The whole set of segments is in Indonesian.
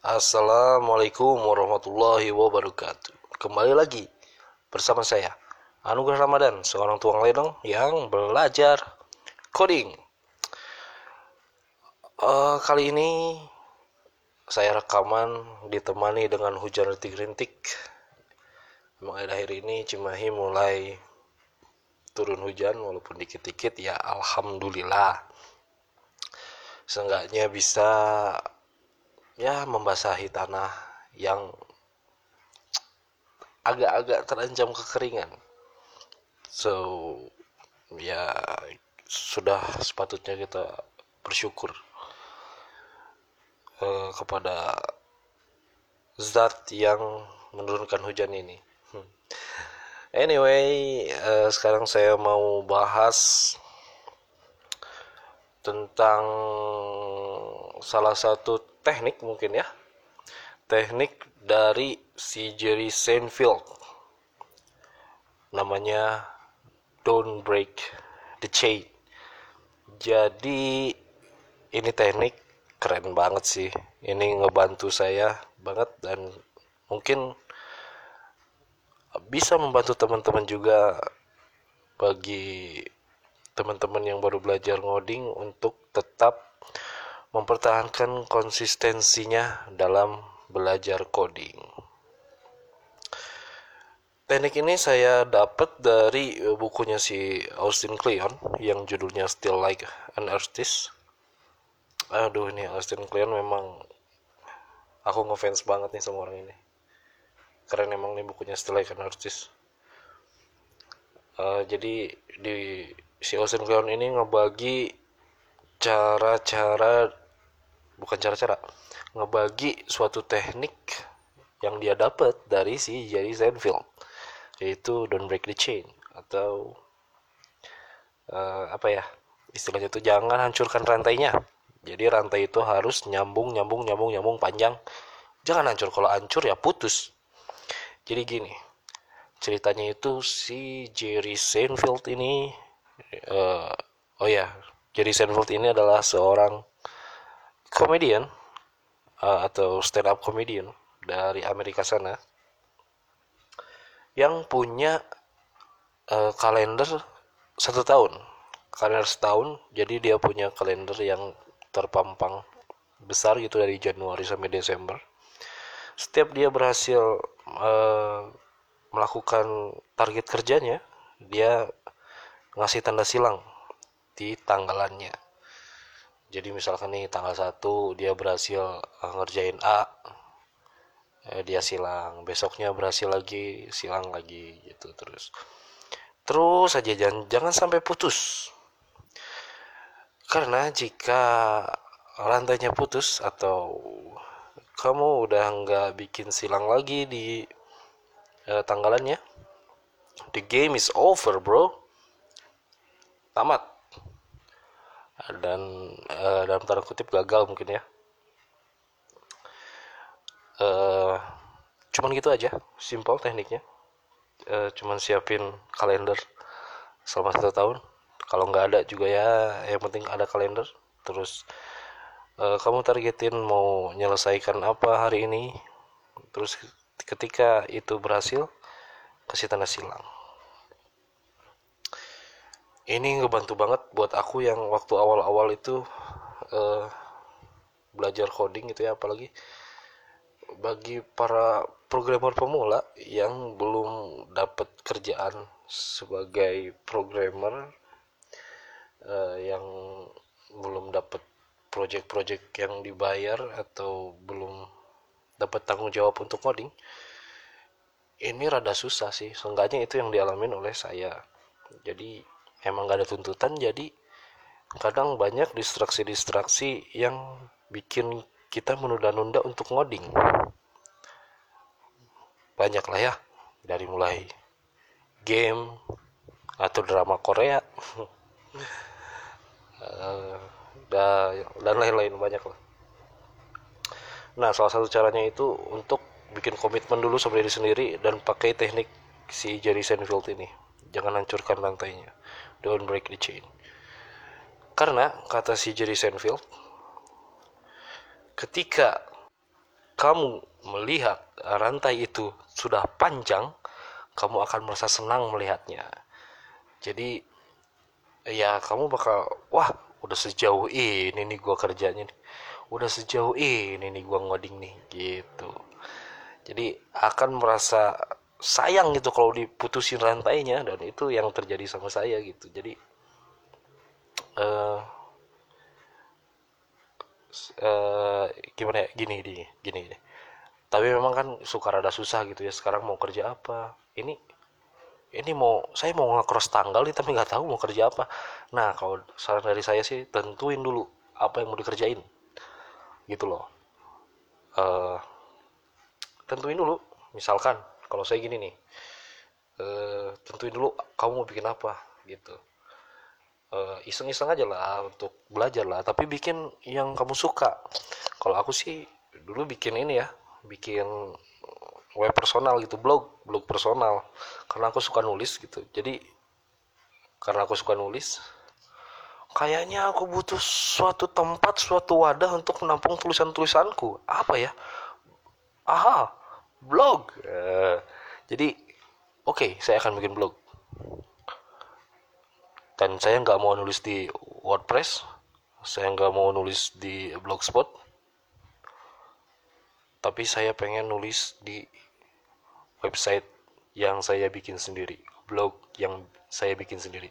Assalamualaikum warahmatullahi wabarakatuh. Kembali lagi bersama saya Anugerah Ramadan, seorang tuang ledong yang belajar coding. Uh, kali ini saya rekaman ditemani dengan hujan rintik-rintik. Emang akhir ini Cimahi mulai turun hujan walaupun dikit-dikit ya alhamdulillah. Seenggaknya bisa ya membasahi tanah yang agak-agak terancam kekeringan. So ya sudah sepatutnya kita bersyukur uh, kepada zat yang menurunkan hujan ini. Hmm. Anyway, uh, sekarang saya mau bahas tentang salah satu teknik mungkin ya. Teknik dari si Jerry Seinfeld. Namanya don't break the chain. Jadi ini teknik keren banget sih. Ini ngebantu saya banget dan mungkin bisa membantu teman-teman juga bagi teman-teman yang baru belajar ngoding untuk tetap mempertahankan konsistensinya dalam belajar coding. Teknik ini saya dapat dari bukunya si Austin Kleon yang judulnya Still Like an Artist. Aduh ini Austin Kleon memang aku ngefans banget nih sama orang ini. Keren emang nih bukunya Still Like an Artist. Uh, jadi di si Austin Kleon ini ngebagi cara-cara bukan cara-cara. Ngebagi suatu teknik yang dia dapat dari si Jerry Seinfeld yaitu don't break the chain atau uh, apa ya istilahnya itu jangan hancurkan rantainya. Jadi rantai itu harus nyambung nyambung nyambung nyambung panjang. Jangan hancur. Kalau hancur ya putus. Jadi gini ceritanya itu si Jerry Seinfeld ini uh, oh ya Jerry Seinfeld ini adalah seorang komedian uh, atau stand up comedian dari Amerika sana yang punya uh, kalender satu tahun. Kalender setahun jadi dia punya kalender yang terpampang besar gitu dari Januari sampai Desember. Setiap dia berhasil uh, melakukan target kerjanya dia ngasih tanda silang di tanggalannya jadi misalkan nih tanggal 1 dia berhasil uh, ngerjain A eh, dia silang. Besoknya berhasil lagi silang lagi gitu terus. Terus aja jangan jangan sampai putus. Karena jika rantainya putus atau kamu udah nggak bikin silang lagi di uh, tanggalannya the game is over bro. Tamat dan uh, dalam tanda kutip gagal mungkin ya. Uh, cuman gitu aja simple tekniknya. Uh, cuman siapin kalender selama satu tahun. Kalau nggak ada juga ya yang penting ada kalender. Terus uh, kamu targetin mau menyelesaikan apa hari ini. Terus ketika itu berhasil kasih tanda silang ini ngebantu banget buat aku yang waktu awal-awal itu uh, belajar coding gitu ya apalagi bagi para programmer pemula yang belum dapat kerjaan sebagai programmer uh, yang belum dapat project-project yang dibayar atau belum dapat tanggung jawab untuk coding ini rada susah sih. Seenggaknya itu yang dialamin oleh saya. Jadi emang gak ada tuntutan jadi kadang banyak distraksi-distraksi yang bikin kita menunda-nunda untuk ngoding. Banyak lah ya dari mulai game atau drama Korea uh, dan lain-lain banyak lah nah salah satu caranya itu untuk bikin komitmen dulu sama diri sendiri dan pakai teknik si Jerry Seinfeld ini jangan hancurkan lantainya. Don't break the chain. Karena kata si Jerry Seinfeld ketika kamu melihat rantai itu sudah panjang kamu akan merasa senang melihatnya. Jadi ya kamu bakal wah udah sejauh ini nih gua kerjanya nih. Udah sejauh ini nih gua ngoding nih gitu. Jadi akan merasa sayang gitu kalau diputusin rantainya dan itu yang terjadi sama saya gitu. Jadi uh, uh, gimana ya? Gini gini gini gini. Tapi memang kan suka rada susah gitu ya sekarang mau kerja apa? Ini ini mau saya mau ngecross tanggal nih tapi nggak tahu mau kerja apa. Nah kalau saran dari saya sih tentuin dulu apa yang mau dikerjain. Gitu loh. Uh, tentuin dulu misalkan kalau saya gini nih uh, tentuin dulu kamu mau bikin apa gitu. Uh, iseng-iseng aja lah untuk belajar lah. Tapi bikin yang kamu suka. Kalau aku sih dulu bikin ini ya bikin web personal gitu blog blog personal. Karena aku suka nulis gitu. Jadi karena aku suka nulis kayaknya aku butuh suatu tempat suatu wadah untuk menampung tulisan-tulisanku. Apa ya? Aha blog. Uh, jadi oke okay, saya akan bikin blog. Dan saya nggak mau nulis di WordPress saya nggak mau nulis di blogspot tapi saya pengen nulis di website yang saya bikin sendiri blog yang saya bikin sendiri.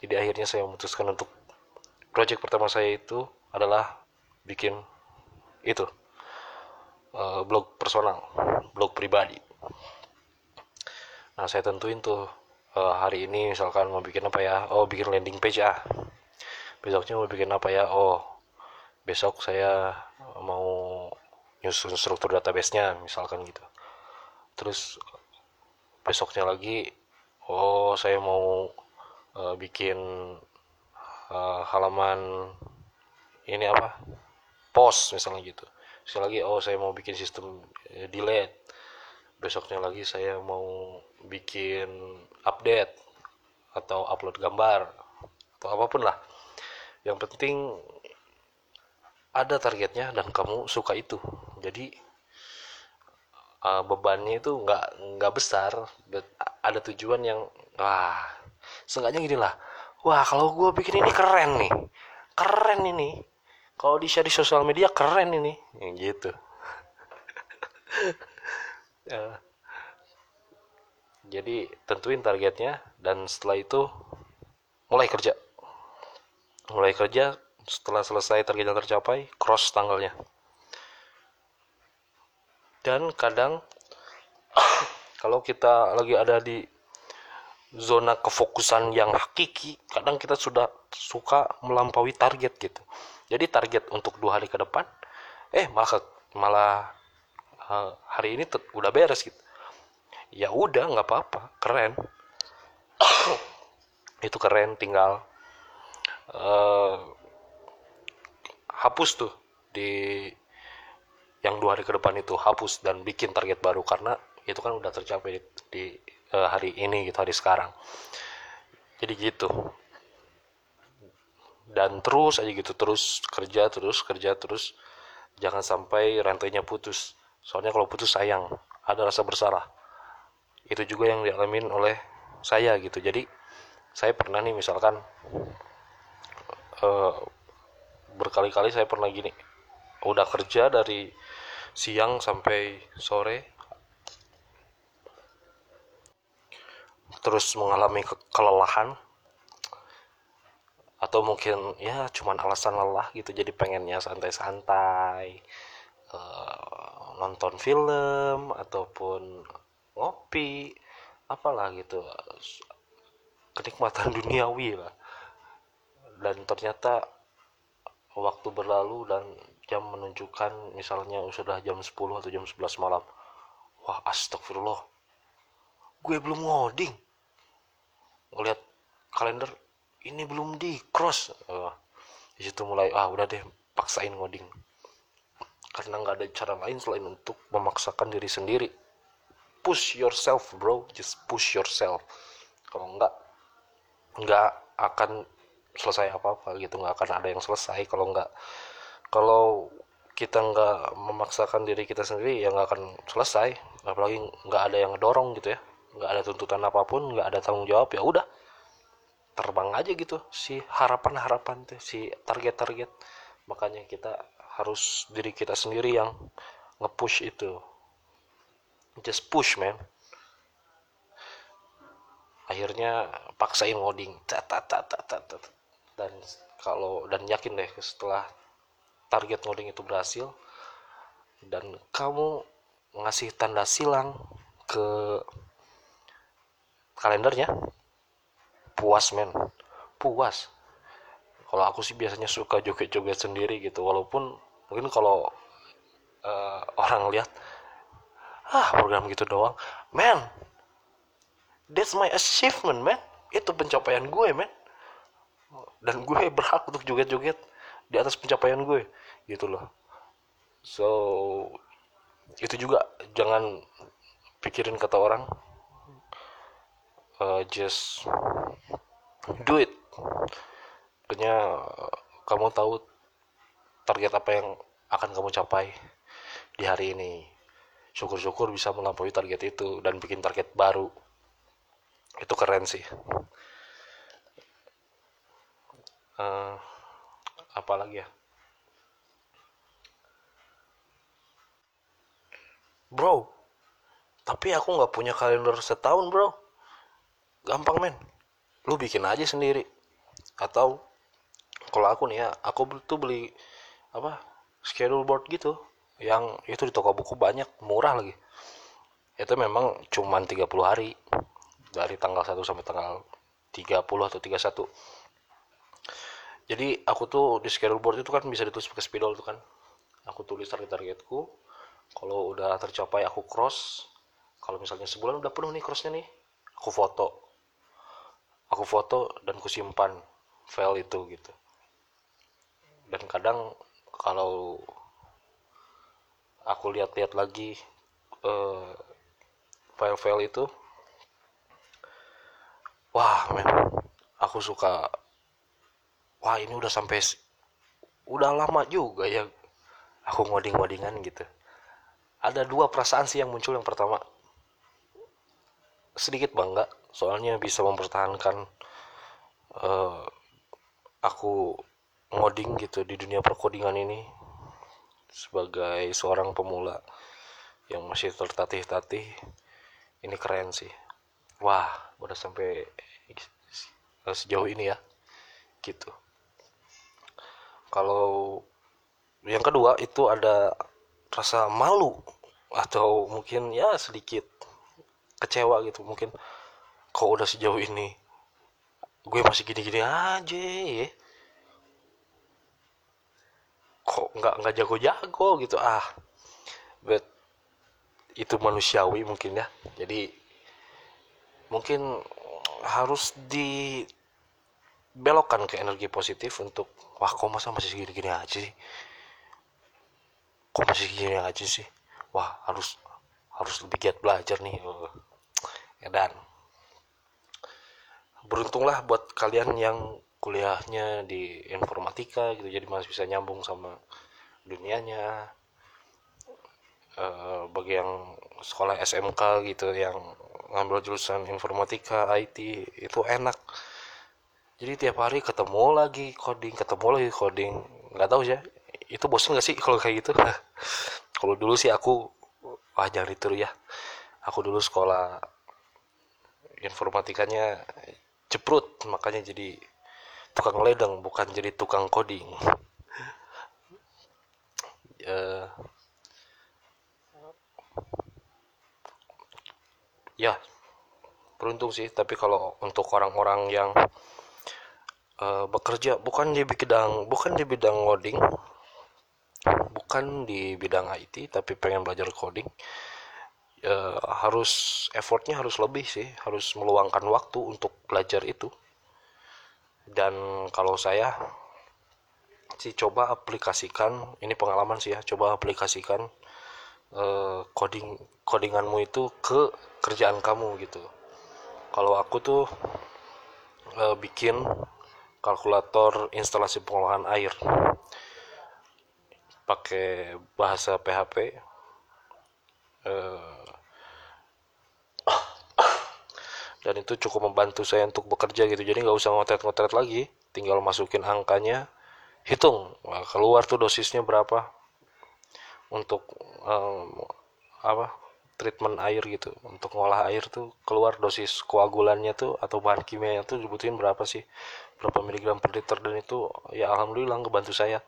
Jadi akhirnya saya memutuskan untuk project pertama saya itu adalah bikin itu uh, blog personal blog pribadi. Nah saya tentuin tuh uh, hari ini misalkan mau bikin apa ya? Oh bikin landing page ah. Besoknya mau bikin apa ya? Oh besok saya mau nyusun struktur database-nya misalkan gitu. Terus besoknya lagi oh saya mau uh, bikin uh, halaman ini apa? Post misalnya gitu sekali lagi oh saya mau bikin sistem uh, delete besoknya lagi saya mau bikin update atau upload gambar atau apa pun lah. Yang penting ada targetnya dan kamu suka itu. Jadi uh, bebannya itu nggak nggak besar ada tujuan yang wah seenggaknya gini lah. Wah kalau gue bikin ini keren nih. Keren ini kalau di share di sosial media keren ini. Ya, gitu. Uh, jadi tentuin targetnya dan setelah itu mulai kerja. Mulai kerja setelah selesai targetnya tercapai cross tanggalnya. Dan kadang kalau kita lagi ada di zona kefokusan yang hakiki kadang kita sudah suka melampaui target gitu jadi target untuk dua hari ke depan eh malah malah uh, hari ini udah beres gitu. Ya udah nggak apa-apa keren. Itu keren tinggal uh, hapus tuh di yang dua hari ke depan itu hapus dan bikin target baru karena itu kan udah tercapai di, di uh, hari ini gitu hari sekarang. Jadi gitu dan terus aja gitu terus kerja terus kerja terus jangan sampai rantainya putus. Soalnya kalau putus sayang ada rasa bersalah. Itu juga yang dialamin oleh saya gitu. Jadi saya pernah nih misalkan uh, berkali-kali saya pernah gini. Udah kerja dari siang sampai sore terus mengalami ke kelelahan atau mungkin ya cuman alasan lelah gitu jadi pengennya santai-santai uh, nonton film ataupun ngopi apalah gitu. Kenikmatan duniawi lah. Dan ternyata waktu berlalu dan jam menunjukkan misalnya sudah jam 10 atau jam 11 malam wah astagfirullah. Gue belum ngoding. Ngeliat kalender ini belum di cross uh, di situ mulai ah udah deh paksain ngoding. Karena nggak ada cara lain selain untuk memaksakan diri sendiri. Push yourself bro. Just push yourself. Kalau nggak nggak akan selesai apa apa gitu. Nggak akan ada yang selesai. Kalau nggak kalau kita nggak memaksakan diri kita sendiri ya nggak akan selesai. Apalagi nggak ada yang dorong gitu ya. Nggak ada tuntutan apa pun nggak ada tanggung jawab ya udah terbang aja gitu. Si harapan-harapan tuh si target-target. Makanya kita harus diri kita sendiri yang nge-push itu. Just push man. Akhirnya paksain ngoding dan kalau dan yakin deh setelah target ngoding itu berhasil dan kamu ngasih tanda silang ke kalendernya puas men. Puas. Kalau aku sih biasanya suka joget-joget sendiri gitu. Walaupun mungkin kalau uh, orang lihat ah program gitu doang. Man that's my achievement man itu pencapaian gue man dan gue berhak untuk joget-joget di atas pencapaian gue gitu loh. So itu juga jangan pikirin kata orang. Uh, just do it Pokoknya kamu tahu target apa yang akan kamu capai di hari ini. Syukur-syukur bisa melampaui target itu dan bikin target baru. Itu keren sih. Uh, apa lagi ya? Bro tapi aku nggak punya kalender setahun bro. Gampang men lu bikin aja sendiri. Atau kalau aku nih ya aku tuh beli apa schedule board gitu yang itu di toko buku banyak murah lagi. Itu memang cuman 30 hari dari tanggal 1 sampai tanggal 30 atau 31 jadi aku tuh di schedule board itu kan bisa ditulis pakai spidol tuh kan. Aku tulis target-targetku kalau udah tercapai aku cross kalau misalnya sebulan udah penuh nih crossnya nih aku foto aku foto dan ku simpan file itu gitu. Dan kadang kalau aku lihat-lihat lagi uh, file-file itu wah men aku suka wah ini udah sampai udah lama juga ya aku ngoding-ngodingan gitu. Ada dua perasaan sih yang muncul yang pertama. Sedikit bangga soalnya bisa mempertahankan uh, aku ngoding gitu di dunia perkodingan ini sebagai seorang pemula yang masih tertatih-tatih. Ini keren sih. Wah udah sampai sejauh ini ya gitu. Kalau yang kedua itu ada rasa malu atau mungkin ya sedikit kecewa gitu. Mungkin kok udah sejauh ini? Gue masih gini-gini aja ya. Kok nggak nggak jago-jago gitu? Ah but itu manusiawi mungkin ya. Jadi mungkin harus dibelokkan ke energi positif untuk wah kok masa masih segini-gini aja sih? Kok masih gini aja sih? Wah harus harus lebih giat belajar nih. Ya dan beruntunglah buat kalian yang kuliahnya di informatika gitu jadi masih bisa nyambung sama dunianya. E, bagi yang sekolah SMK gitu yang ngambil jurusan informatika IT itu enak. Jadi tiap hari ketemu lagi coding ketemu lagi coding. Nggak tahu sih itu bosan gak sih kalau kayak gitu? Kalau dulu sih aku wah jangan itu ya. Aku dulu sekolah informatikanya ceprut makanya jadi tukang ledeng bukan jadi tukang coding. Uh, ya beruntung sih tapi kalau untuk orang-orang yang uh, bekerja bukan di bidang bukan di bidang coding bukan di bidang IT tapi pengen belajar coding uh, harus effortnya harus lebih sih harus meluangkan waktu untuk belajar itu. Dan kalau saya sih coba aplikasikan ini pengalaman sih ya coba aplikasikan uh, coding codinganmu itu ke kerjaan kamu gitu. Kalau aku tuh uh, bikin kalkulator instalasi pengolahan air. Pakai bahasa PHP dan itu cukup membantu saya untuk bekerja gitu. Jadi nggak usah ngotret-ngotret lagi. Tinggal masukin angkanya. Hitung keluar tuh dosisnya berapa untuk um, apa treatment air gitu. Untuk ngolah air tuh keluar dosis koagulannya tuh atau bahan kimianya tuh dibutuhin berapa sih? Berapa miligram per liter? Dan itu ya alhamdulillah ngebantu saya.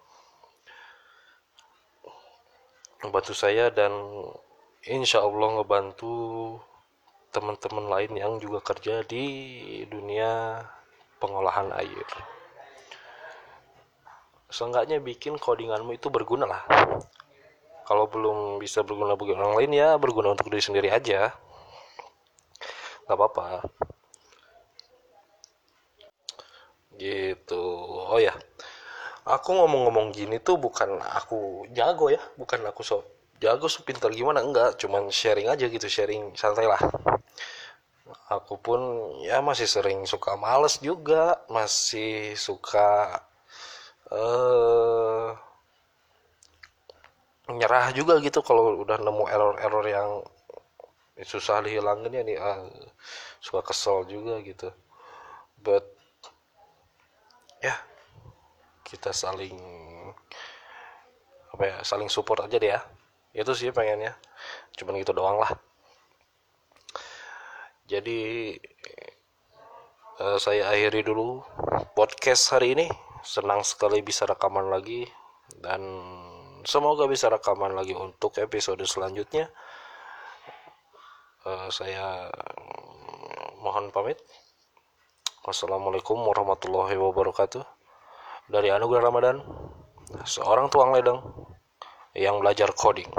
Ngebantu saya dan insya Allah ngebantu teman-teman lain yang juga kerja di dunia pengolahan air. Seenggaknya bikin codinganmu itu berguna lah. Kalau belum bisa berguna bagi orang lain ya berguna untuk diri sendiri aja. Nggak apa-apa. Gitu. Oh ya aku ngomong-ngomong gini tuh bukan aku jago ya bukan aku so jago so pintar gimana? Enggak cuman sharing aja gitu sharing santai lah. Aku pun ya masih sering suka males juga. Masih suka eh uh, nyerah juga gitu kalau udah nemu error-error yang susah dihilangin ya nih. Ah, suka kesel juga gitu. But ya kita saling apa ya saling support aja deh ya itu sih pengennya. Cuman gitu doang lah. Jadi uh, saya akhiri dulu podcast hari ini. Senang sekali bisa rekaman lagi. Dan semoga bisa rekaman lagi untuk episode selanjutnya. Uh, saya mohon pamit. Wassalamualaikum warahmatullahi wabarakatuh. Dari anugerah ramadan seorang tuang ledeng yang belajar coding